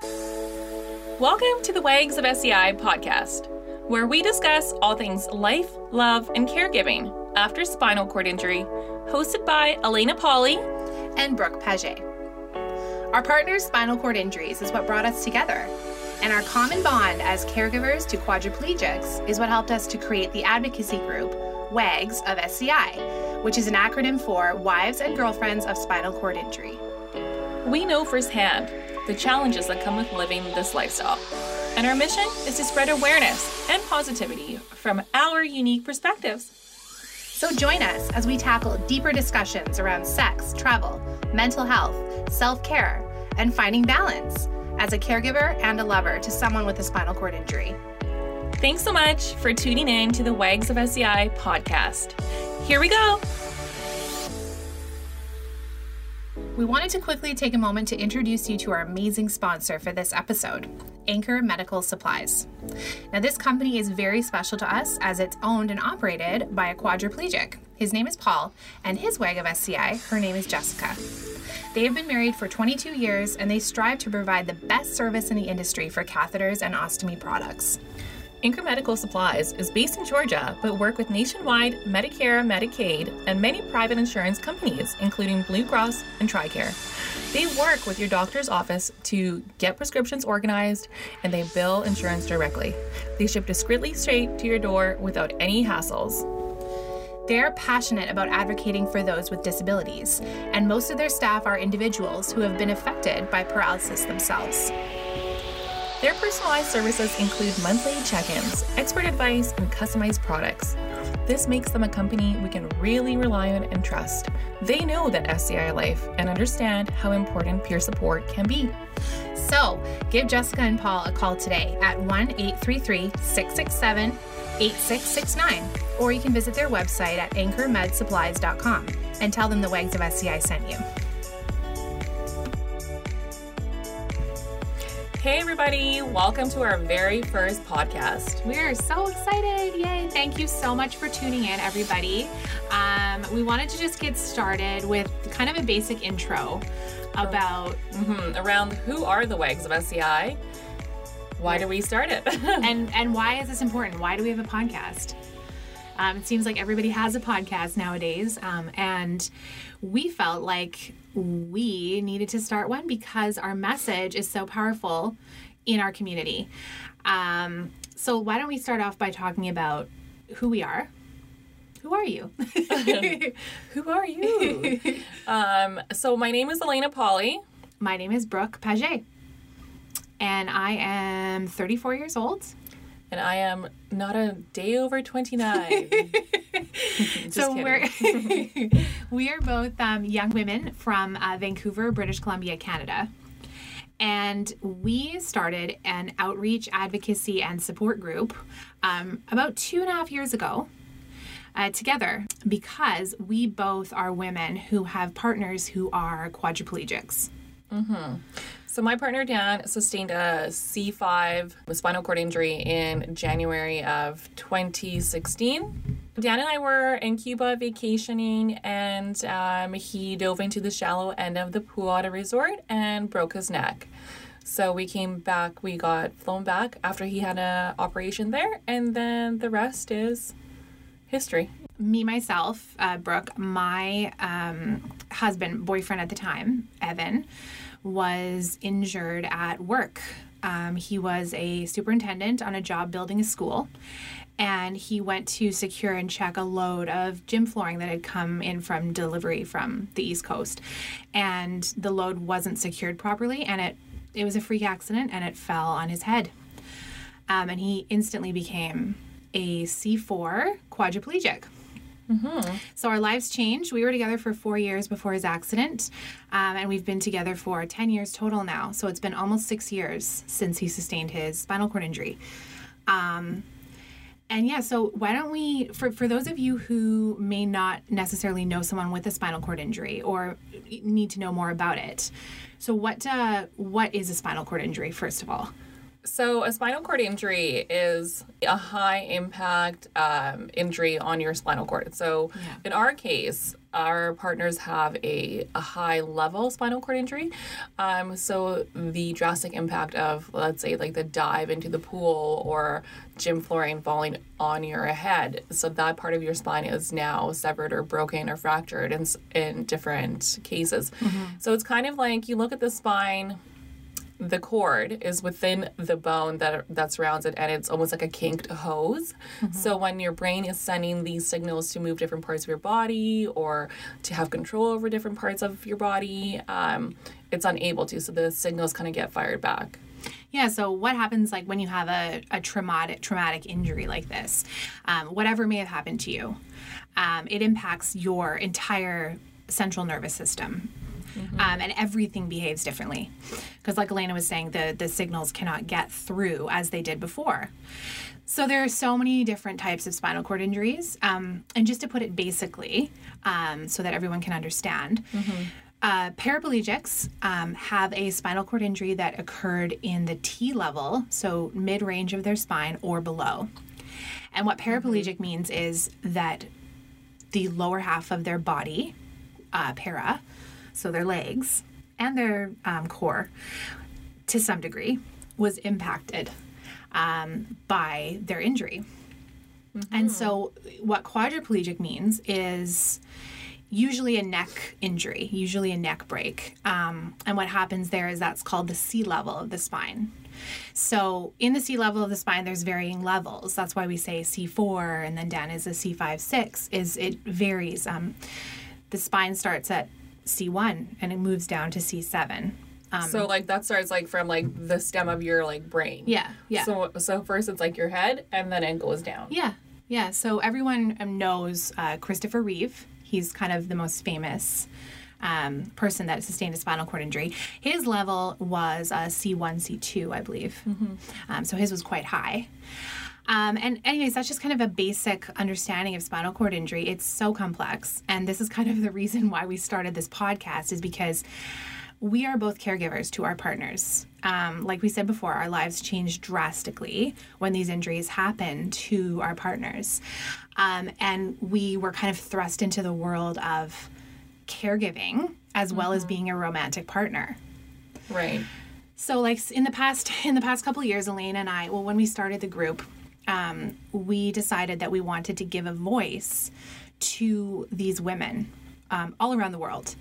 Welcome to the Wags of SCI podcast, where we discuss all things life, love, and caregiving after spinal cord injury, hosted by Elena Polly and Brooke Paget. Our partner's spinal cord injuries is what brought us together, and our common bond as caregivers to quadriplegics is what helped us to create the advocacy group WAGS of SCI, which is an acronym for Wives and Girlfriends of Spinal Cord Injury. We know firsthand the challenges that come with living this lifestyle. And our mission is to spread awareness and positivity from our unique perspectives. So join us as we tackle deeper discussions around sex, travel, mental health, self care, and finding balance as a caregiver and a lover to someone with a spinal cord injury. Thanks so much for tuning in to the Wags of SCI podcast. Here we go. We wanted to quickly take a moment to introduce you to our amazing sponsor for this episode, Anchor Medical Supplies. Now, this company is very special to us as it's owned and operated by a quadriplegic. His name is Paul, and his WAG of SCI, her name is Jessica. They have been married for 22 years and they strive to provide the best service in the industry for catheters and ostomy products. Anchor Medical Supplies is based in Georgia, but work with nationwide Medicare, Medicaid, and many private insurance companies, including Blue Cross and TRICARE. They work with your doctor's office to get prescriptions organized, and they bill insurance directly. They ship discreetly straight to your door without any hassles. They're passionate about advocating for those with disabilities, and most of their staff are individuals who have been affected by paralysis themselves. Their personalized services include monthly check ins, expert advice, and customized products. This makes them a company we can really rely on and trust. They know that SCI life and understand how important peer support can be. So, give Jessica and Paul a call today at 1 833 667 8669, or you can visit their website at anchormedsupplies.com and tell them the Wags of SCI sent you. Hey, everybody, welcome to our very first podcast. We are so excited. Yay. Thank you so much for tuning in, everybody. Um, we wanted to just get started with kind of a basic intro about mm-hmm, around who are the Wags of SCI, why do we start it, and and why is this important? Why do we have a podcast? Um, it seems like everybody has a podcast nowadays, um, and we felt like we needed to start one because our message is so powerful in our community. Um, so, why don't we start off by talking about who we are? Who are you? who are you? um, so, my name is Elena Polly. My name is Brooke Paget. And I am 34 years old. And I am not a day over 29. so we're we are both um, young women from uh, Vancouver, British Columbia, Canada. And we started an outreach, advocacy, and support group um, about two and a half years ago uh, together because we both are women who have partners who are quadriplegics. Mm-hmm. So my partner Dan sustained a C5 spinal cord injury in January of 2016. Dan and I were in Cuba vacationing, and um, he dove into the shallow end of the pool at a resort and broke his neck. So we came back, we got flown back after he had an operation there, and then the rest is history. Me, myself, uh, Brooke, my um, husband, boyfriend at the time, Evan, was injured at work. Um, he was a superintendent on a job building a school, and he went to secure and check a load of gym flooring that had come in from delivery from the East Coast. And the load wasn't secured properly, and it, it was a freak accident and it fell on his head. Um, and he instantly became a C4 quadriplegic. Mm-hmm. So our lives changed. We were together for four years before his accident, um, and we've been together for 10 years total now. So it's been almost six years since he sustained his spinal cord injury. Um, and yeah, so why don't we, for, for those of you who may not necessarily know someone with a spinal cord injury or need to know more about it, so what uh, what is a spinal cord injury first of all? So, a spinal cord injury is a high impact um, injury on your spinal cord. So, yeah. in our case, our partners have a, a high level spinal cord injury. Um, so the drastic impact of, let's say, like the dive into the pool or gym flooring falling on your head. So that part of your spine is now severed or broken or fractured in, in different cases. So it's kind of like you look at the spine the cord is within the bone that that surrounds it and it's almost like a kinked hose so when your brain is sending these signals to move different parts of your body or to have control over different parts of your body um, it's unable to so the signals kind of get fired back Yeah. So what happens like when you have a, a traumatic traumatic injury like this, um, whatever may have happened to you, um, it impacts your entire central nervous system. Um, and everything behaves differently, because like Elena was saying, the the signals cannot get through as they did before. So there are so many different types of spinal cord injuries, um, and just to put it basically, um, so that everyone can understand, uh, paraplegics um, have a spinal cord injury that occurred in the T level, so mid range of their spine or below. And what paraplegic means is that the lower half of their body, uh, para, so their legs and their um, core, to some degree, was impacted um, by their injury. And so, what quadriplegic means is usually a neck injury, usually a neck break. Um, and what happens there is that's called the C level of the spine. So, in the C level of the spine, there's varying levels. That's why we say C4 and then down is a C5, 6, is it varies. Um, the spine starts at C1 and it moves down to C7. so like that starts like from like the stem of your like brain Yeah, yeah. so so first it's like your head and then it goes down Yeah, yeah. So everyone um, knows uh, Christopher Reeve. He's kind of the most famous um, person that sustained a spinal cord injury. His level was a C1, C2, I believe. Um, so his was quite high. Um, and, anyways, that's just kind of a basic understanding of spinal cord injury. It's so complex. And this is kind of the reason why we started this podcast, is because we are both caregivers to our partners. Um, like we said before, our lives change drastically when these injuries happen to our partners. Um, and we were kind of thrust into the world of caregiving as well as being a romantic partner. right So like in the past in the past couple of years, Elaine and I, well, when we started the group, um, we decided that we wanted to give a voice to these women um, all around the world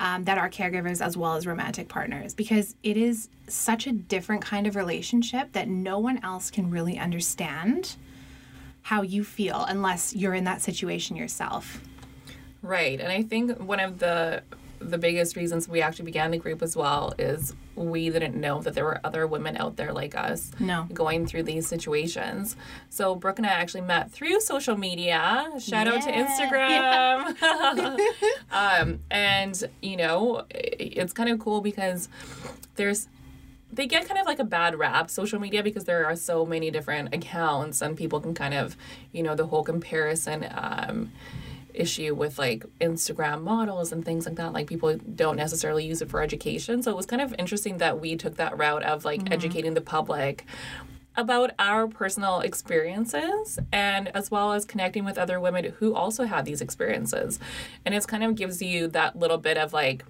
um, that are caregivers as well as romantic partners because it is such a different kind of relationship that no one else can really understand how you feel unless you're in that situation yourself. Right. And I think one of the the biggest reasons we actually began the group as well is we didn't know that there were other women out there like us No. going through these situations. So Brooke and I actually met through social media. Shout out to Yeah. Instagram. um, and you know, it's kind of cool because there's they get kind of like a bad rap social media because there are so many different accounts and people can kind of you know the whole comparison um, issue with like instagram models and things like that. Like people don't necessarily use it for education. So it was kind of interesting that we took that route of like mm-hmm. educating the public about our personal experiences and as well as connecting with other women who also had these experiences. And it's kind of gives you that little bit of like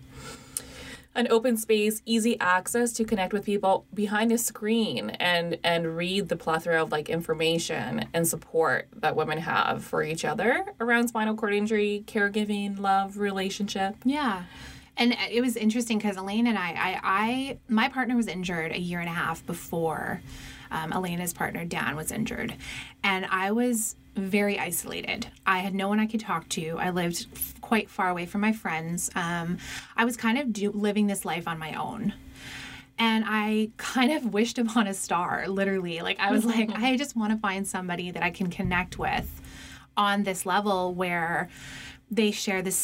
an open space, easy access to connect with people behind a screen and and read the plethora of like information and support that women have for each other around spinal cord injury, caregiving, love, relationship. Yeah. And it was interesting because Elaine and I, I, I, my partner was injured a year and a half before um, Elena's partner, Dan, was injured. And I was very isolated. I had no one I could talk to. I lived quite far away from my friends. Um, I was kind of do- living this life on my own. And I kind of wished upon a star, literally. Like, I was like, I just want to find somebody that I can connect with on this level where they share this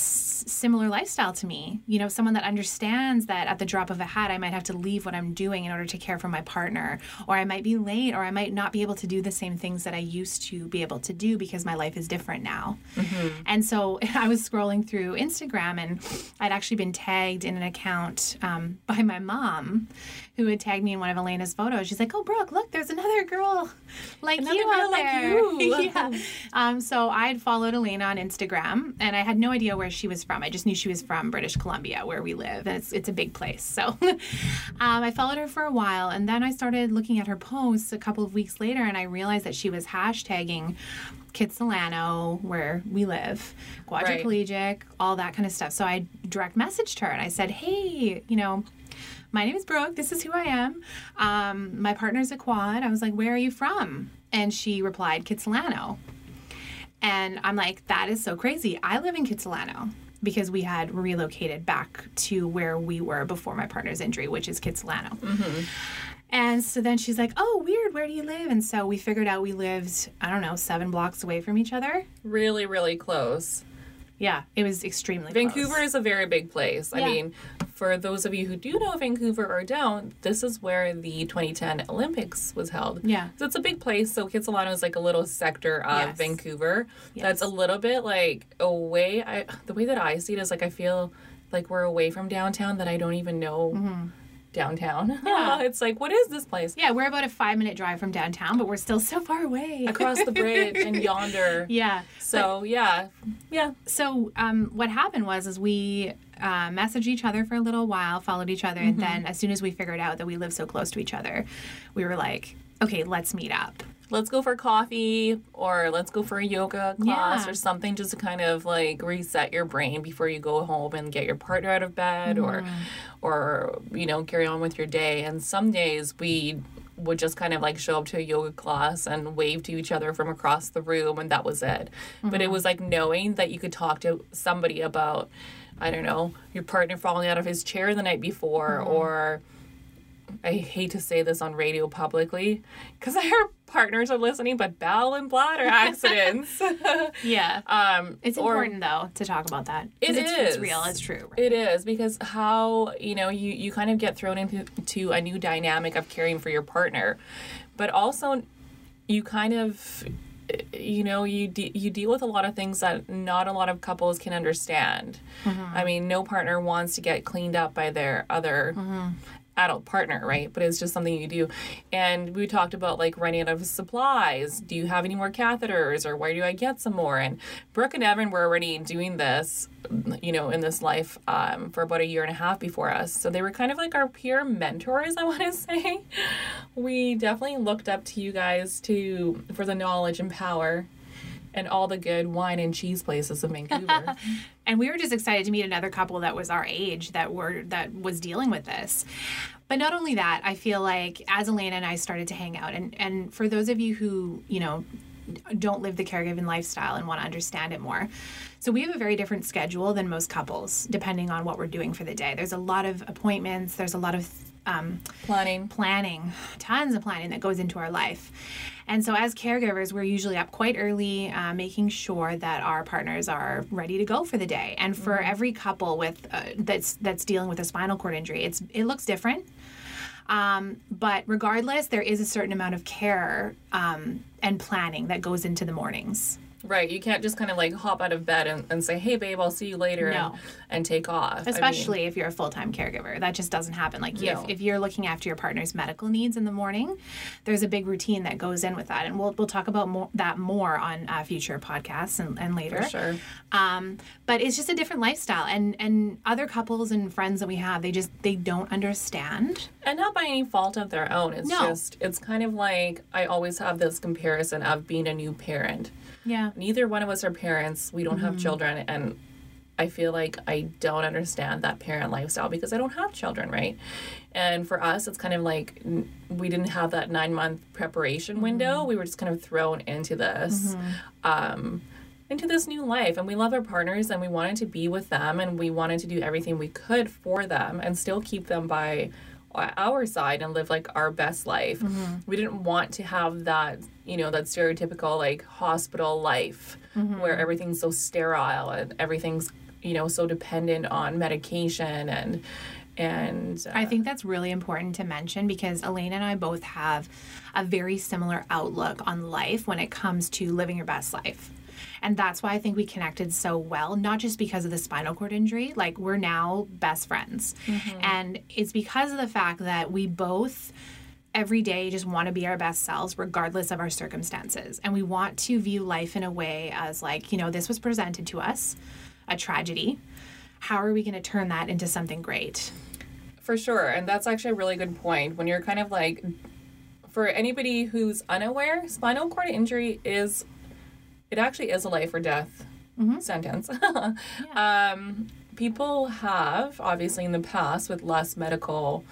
similar lifestyle to me. You know, someone that understands that at the drop of a hat, I might have to leave what I'm doing in order to care for my partner, or I might be late, or I might not be able to do the same things that I used to be able to do because my life is different now. And so I was scrolling through Instagram, and I'd actually been tagged in an account um, by my mom, who had tagged me in one of Elena's photos. She's like, "Oh, Brooke, look, there's another girl like Another you girl out like there." you. yeah. Um, so I'd followed Elena on Instagram, and and I had no idea where she was from. I just knew she was from British Columbia, where we live, and it's it's a big place. So um, I followed her for a while, and then I started looking at her posts a couple of weeks later, and I realized that she was hashtagging Kitsilano, where we live, quadriplegic, all that kind of stuff. So I direct messaged her and I said, hey, you know, my name is Brooke. This is who I am. Um, my partner's a quad. I was like, where are you from? And she replied, Kitsilano. And I'm like, that is so crazy. I live in Kitsilano because we had relocated back to where we were before my partner's injury, which is Kitsilano. Mm-hmm. And so then she's like, oh, weird. Where do you live? And so we figured out we lived, I don't know, seven blocks away from each other. Really, really close. Yeah, it was extremely Vancouver close. is a very big place. I mean, for those of you who do know Vancouver or don't, this is where the 2010 Olympics was held. Yeah. So it's a big place. So Kitsilano is like a little sector of Yes. Vancouver Yes. that's a little bit like away. I the way that I see it is like I feel like we're away from downtown that I don't even know mm-hmm. Downtown. Mm-hmm. Yeah. it's like what is this place? Yeah, we're about a five minute drive from downtown, but we're still so far away. Across the bridge and yonder. yeah. So yeah, yeah. So um, what happened was is we uh, messaged each other for a little while, followed each other, and then as soon as we figured out that we live so close to each other, we were like, okay, let's meet up. Let's go for coffee or let's go for a yoga class Yeah. or something just to kind of like reset your brain before you go home and get your partner out of bed or Mm-hmm. or you know carry on with your day and some days we would just kind of like show up to a yoga class and wave to each other from across the room and that was it but Mm-hmm. it was like knowing that you could talk to somebody about i don't know your partner falling out of his chair the night before Mm-hmm. or I hate to say this on radio publicly because our partners are listening, but bowel and bladder accidents. Yeah. um, It's or- important though to talk about that. It it's, It's real. It's true. Right? It is because how you know you you kind of get thrown into a new dynamic of caring for your partner, but also you kind of you know you de- you deal with a lot of things that not a lot of couples can understand. I mean, no partner wants to get cleaned up by their other adult partner, right? But it's just something you do. And we talked about like running out of supplies. Do you have any more catheters or where do I get some more? And Brooke and Evan were already doing this, you know, in this life um, for about a year and a half before us. So they were kind of like our peer mentors, I want to say. We definitely looked up to you guys to for the knowledge and power and all the good wine and cheese places in Vancouver. and we were just excited to meet another couple that was our age that were that was dealing with this but not only that i feel like as elena and i started to hang out and and for those of you who you know don't live the caregiving lifestyle and want to understand it more so we have a very different schedule than most couples depending on what we're doing for the day there's a lot of appointments there's a lot of um, Planning. planning, tons of planning that goes into our life. And so, as caregivers, we're usually up quite early, uh, making sure that our partners are ready to go for the day. And for every couple with uh, that's that's dealing with a spinal cord injury, it's it looks different. Um, but regardless, there is a certain amount of care um, and planning that goes into the mornings. Right. You can't just kind of like hop out of bed and, and say, hey, babe, I'll see you later No. and, and take off. I mean, especially if you're a full-time caregiver that just doesn't happen like No. if, if you're looking after your partner's medical needs in the morning there's a big routine that goes in with that and we'll, we'll talk about more, that more on uh, future podcasts and, and later for sure. um, but it's just a different lifestyle and and other couples and friends that we have they just they don't understand And not by any fault of their own. It's No. just, it's kind of like I always have this comparison of being a new parent. Yeah Neither one of us are parents. We don't Mm-hmm. have children. And I feel like I don't understand that parent lifestyle because I don't have children, right? And for us, it's kind of like we didn't have that nine month preparation window. Mm-hmm. We were just kind of thrown into this. Um, into this new life and we love our partners and we wanted to be with them and we wanted to do everything we could for them and still keep them by our side and live like our best life. We didn't want to have that, you know, that stereotypical like hospital life where everything's so sterile and everything's, you know, so dependent on medication and and uh, I think that's really important to mention because Elaine and I both have a very similar outlook on life when it comes to living your best life. And that's why I think we connected so well, not just because of the spinal cord injury, like we're now best friends. Mm-hmm. And it's because of the fact that we both every day just want to be our best selves regardless of our circumstances. And we want to view life in a way as like, you know, this was presented to us, a tragedy. How are we going to turn that into something great? For sure. And that's actually a really good point. When you're kind of like, for anybody who's unaware, spinal cord injury is, it actually is a life or death sentence. um, people have, obviously, in the past, with less medical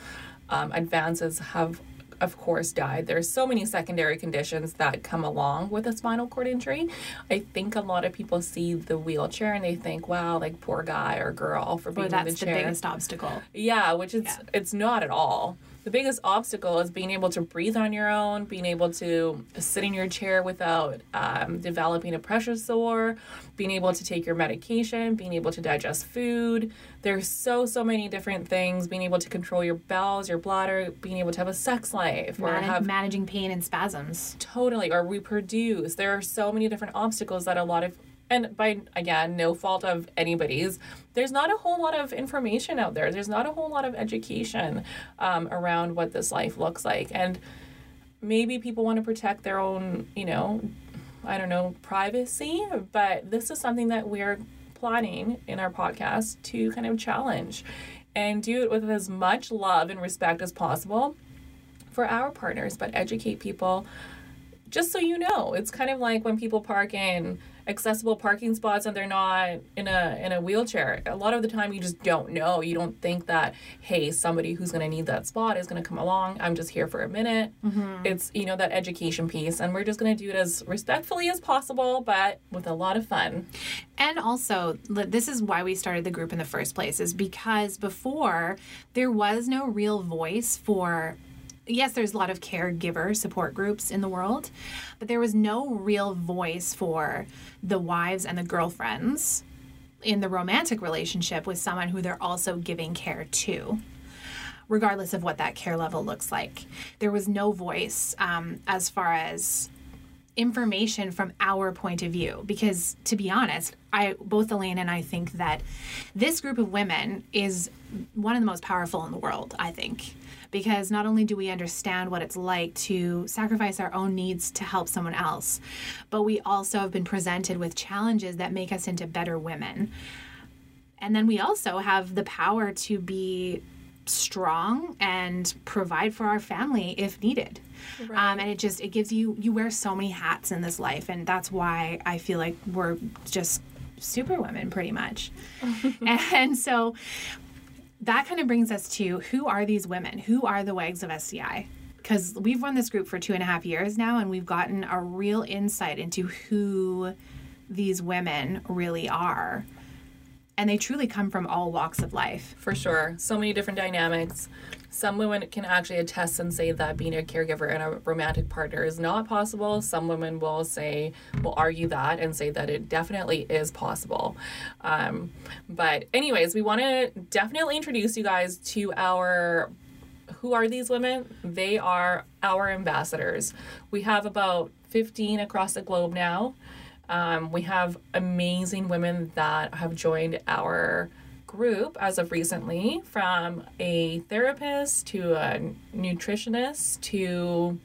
um, advances, have of course died. There's so many secondary conditions that come along with a spinal cord injury. I think a lot of people see the wheelchair and they think, "Wow, like poor guy or girl for being in that's the the, biggest obstacle. Yeah, which is Yeah. it's not at all. The biggest obstacle is being able to breathe on your own, being able to sit in your chair without um, developing a pressure sore, being able to take your medication, being able to digest food. There's so so many different things. Being able to control your bowels, your bladder, being able to have a sex life or have managing pain and spasms. totally or reproduce. There are so many different obstacles that a lot of and by again no fault of anybody's there's not a whole lot of information out there. There's not a whole lot of education um, around what this life looks like. And maybe people want to protect their own you know i don't know privacy but this is something that we're planning in our podcast to kind of challenge and do it with as much love and respect as possible for our partners but educate people just so you know, it's kind of like when people park in accessible parking spots and they're not in a in a wheelchair. A lot of the time you just don't know. You don't think that hey, somebody who's going to need that spot is going to come along. I'm just here for a minute. Mm-hmm. It's you know that education piece and we're just going to do it as respectfully as possible but with a lot of fun. And also, this is why we started the group in the first place, is because before there was no real voice for. Yes, there's a lot of caregiver support groups in the world, but there was no real voice for the wives and the girlfriends in the romantic relationship with someone who they're also giving care to regardless of what that care level looks like. There was no voice um, as far as information from our point of view. Because to be honest i both elaine and i think that this group of women is one of the most powerful in the world i think. Because not only do we understand what it's like to sacrifice our own needs to help someone else but we also have been presented with challenges that make us into better women. And then we also have the power to be strong and provide for our family if needed. Um, and it just it gives you you wear so many hats in this life, and that's why I feel like we're just super women pretty much. and so that kind of brings us to who are these women? Who are the wags of SCI? Because we've run this group for two and a half years now, and we've gotten a real insight into who these women really are. And they truly come from all walks of life. For sure. So many different dynamics. Some women can actually attest and say that being a caregiver and a romantic partner is not possible. Some women will say, will argue that and say that it definitely is possible. Um, but, anyways, we want to definitely introduce you guys to our. Who are these women? They are our ambassadors. We have about 15 across the globe now. Um, we have amazing women that have joined our group as of recently, from a therapist to a nutritionist to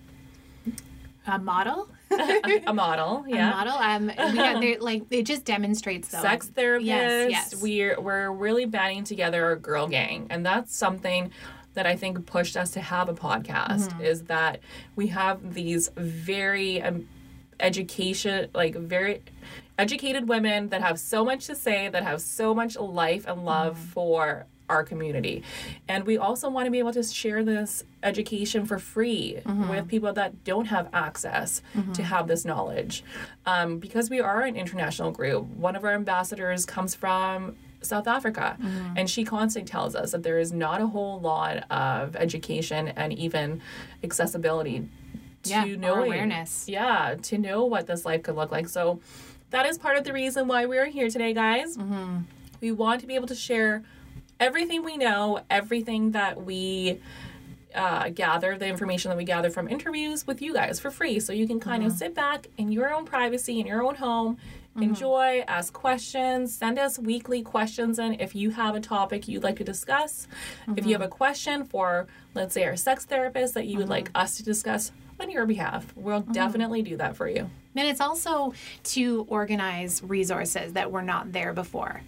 A model? a model. yeah. A model. Um, yeah, they like it just demonstrates though. Sex therapist. Yes, yes. We're we're really banding together a girl gang, and that's something that I think pushed us to have a podcast. Mm-hmm. Is that we have these very um, education, like very educated women that have so much to say, that have so much life and love Mm-hmm. for our community. And we also want to be able to share this education for free Mm-hmm. with people that don't have access to have this knowledge. Um, because we are an international group, one of our ambassadors comes from South Africa, Mm-hmm. and she constantly tells us that there is not a whole lot of education and even accessibility to Yeah, knowing awareness. yeah, to know what this life could look like. So that is part of the reason why we're here today, guys. Mm-hmm. We want to be able to share everything we know, everything that we uh, gather, the information that we gather from interviews with you guys for free. So you can kind Mm-hmm. of sit back in your own privacy, in your own home, enjoy, ask questions, send us weekly questions in if you have a topic you'd like to discuss. If you have a question for, let's say, our sex therapist that you would like us to discuss on your behalf, we'll definitely do that for you. And it's also to organize resources that were not there before.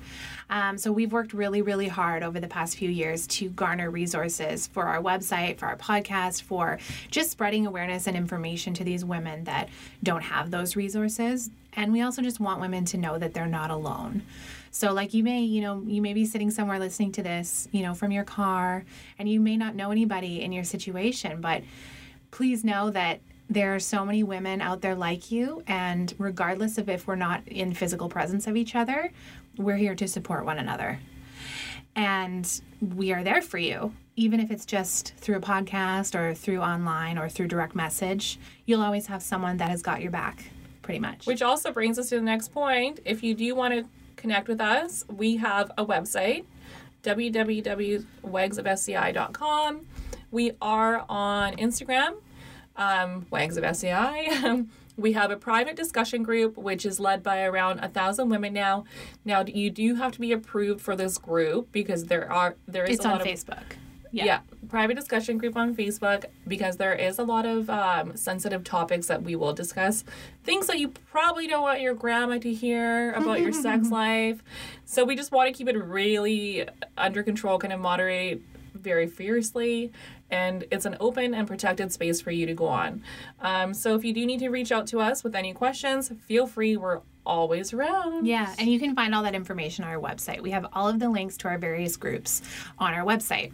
Um, so we've worked really, really hard over the past few years to garner resources for our website, for our podcast, for just spreading awareness and information to these women that don't have those resources. And we also just want women to know that they're not alone. So like you may, you know, you may be sitting somewhere listening to this, you know, from your car, and you may not know anybody in your situation, but please know that there are so many women out there like you and regardless of if we're not in physical presence of each other we're here to support one another and we are there for you even if it's just through a podcast or through online or through direct message you'll always have someone that has got your back pretty much Which also brings us to the next point. If you do want to connect with us, we have a website, www.wagsofsci.com. We are on Instagram, um, Wags of SCI. we have a private discussion group, which is led by around a thousand women now. Now, you do have to be approved for this group because there are there is it's a on lot of facebook yeah. private discussion group on Facebook because there is a lot of um, sensitive topics that we will discuss. Things that you probably don't want your grandma to hear about your sex life. So we just want to keep it really under control, kind of moderate very fiercely. And it's an open and protected space for you to go on. Um, so if you do need to reach out to us with any questions, feel free. We're always around. Yeah, and you can find all that information on our website. We have all of the links to our various groups on our website.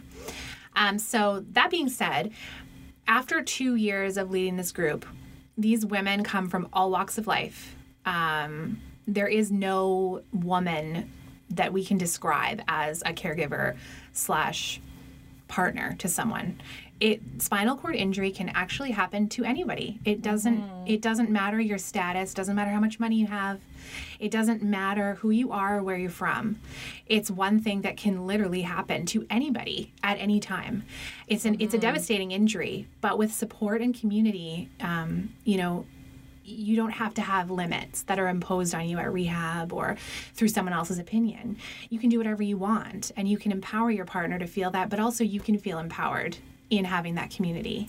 Um, so, that being said, after two years of leading this group, these women come from all walks of life. Um, there is no woman that we can describe as a caregiver slash partner to someone. It spinal cord injury can actually happen to anybody. It doesn't it doesn't matter your status doesn't matter how much money you have. It doesn't matter who you are or where you're from. It's one thing that can literally happen to anybody at any time. It's an it's a devastating injury but with support and community um, you know you don't have to have limits that are imposed on you at rehab or through someone else's opinion. You can do whatever you want and you can empower your partner to feel that, but also you can feel empowered in having that community.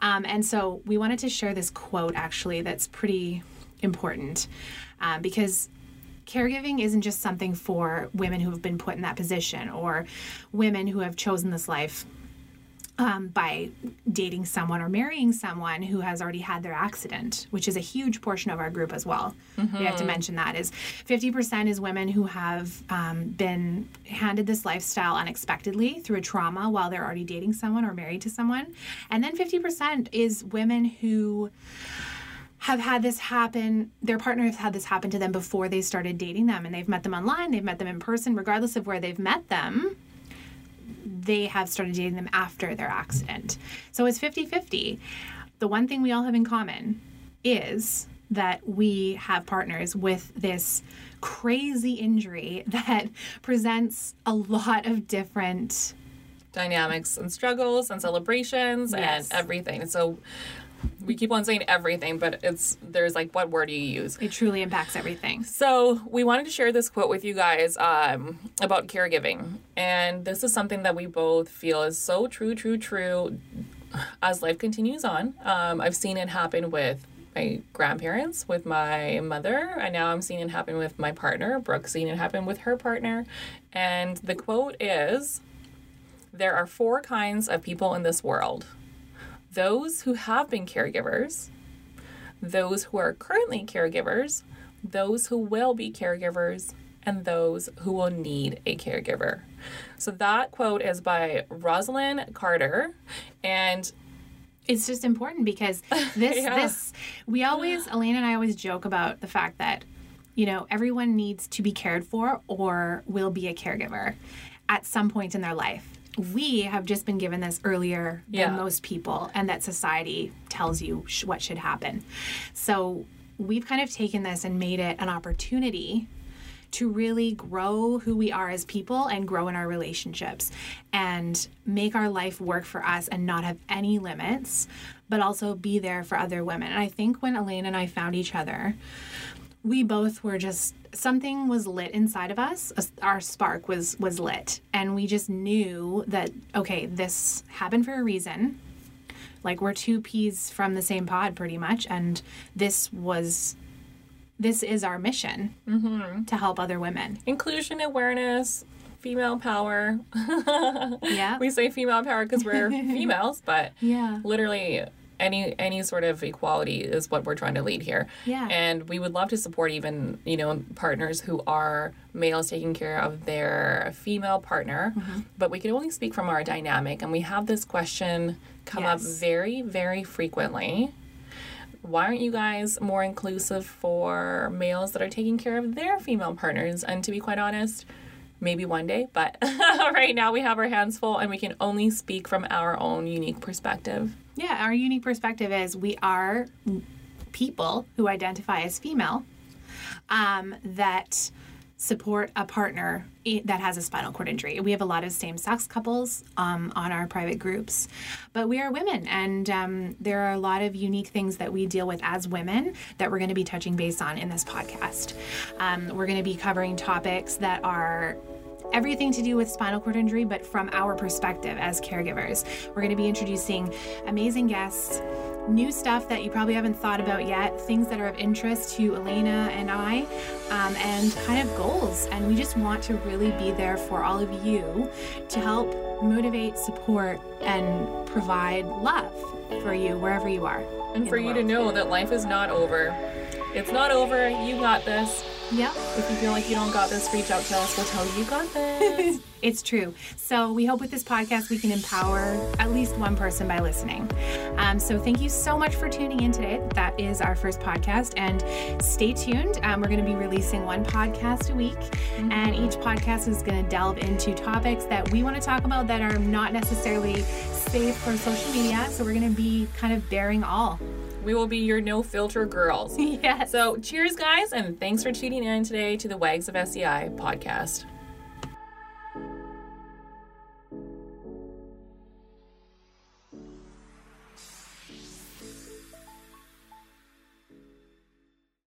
Um, and so we wanted to share this quote actually that's pretty important um, because caregiving isn't just something for women who have been put in that position or women who have chosen this life um, by dating someone or marrying someone who has already had their accident, which is a huge portion of our group as well. We have to mention that is 50% is women who have um, been handed this lifestyle unexpectedly through a trauma while they're already dating someone or married to someone, and then 50% is women who have had this happen their partner has had this happen to them before they started dating them and they've met them online they've met them in person regardless of where they've met them they have started dating them after their accident. So it's 50 50. The one thing we all have in common is that we have partners with this crazy injury that presents a lot of different Dynamics and struggles and celebrations Yes. and everything. So we keep on saying everything, but it's there's like what word do you use? it truly impacts everything So we wanted to share this quote with you guys um, about caregiving, and this is something that we both feel is so true, true, true. As life continues on, um, I've seen it happen with my grandparents, with my mother, and now I'm seeing it happen with my partner. Brooke's seeing it happen with her partner, and the quote is, "There are four kinds of people in this world: those who have been caregivers." those who are currently caregivers, those who will be caregivers, and those who will need a caregiver. So that quote is by Rosalynn Carter, and it's just important because this Yeah. this we always Elaine and I always joke about the fact that you know everyone needs to be cared for or will be a caregiver at some point in their life. We have just been given this earlier Yeah. than most people, and that society tells you sh- what should happen. So we've kind of taken this and made it an opportunity to really grow who we are as people and grow in our relationships and make our life work for us and not have any limits, but also be there for other women. And I think when Elaine and I found each other, we both were just something was lit inside of us. Our spark was was lit. And we just knew that okay this happened for a reason. Like we're two peas from the same pod pretty much. And this was this is our mission mm-hmm. to help other women. Inclusion, awareness, female power. yeah. We say female power because we're females, but yeah. literally any any sort of equality is what we're trying to lead here. Yeah. And we would love to support even, you know, partners who are males taking care of their female partner, Mm-hmm. but we can only speak from our dynamic and we have this question come up very very frequently. Why aren't you guys more inclusive for males that are taking care of their female partners? And to be quite honest, maybe one day, but right now we have our hands full and we can only speak from our own unique perspective. Yeah, our unique perspective is we are people who identify as female um, that support a partner that has a spinal cord injury. We have a lot of same sex couples um, on our private groups, but we are women, and um, there are a lot of unique things that we deal with as women that we're going to be touching base on in this podcast. Um, we're going to be covering topics that are everything to do with spinal cord injury, but from our perspective as caregivers. We're going to be introducing amazing guests, new stuff that you probably haven't thought about yet, things that are of interest to Elena and I, um, and kind of goals. And we just want to really be there for all of you to help motivate, support, and provide love for you wherever you are. And for you to know that life is not over. It's not over. You got this. Yep. If you feel like you don't got this, reach out to us. We'll tell you you got this. It's true. So we hope with this podcast we can empower at least one person by listening. Um, so thank you so much for tuning in today. That is our first podcast, and stay tuned. Um, we're going to be releasing one podcast a week, and each podcast is going to delve into topics that we want to talk about that are not necessarily safe for social media. So we're going to be kind of bearing all. We will be your no filter girls. Yes. So, cheers, guys, and thanks for tuning in today to the Wags of SCI podcast.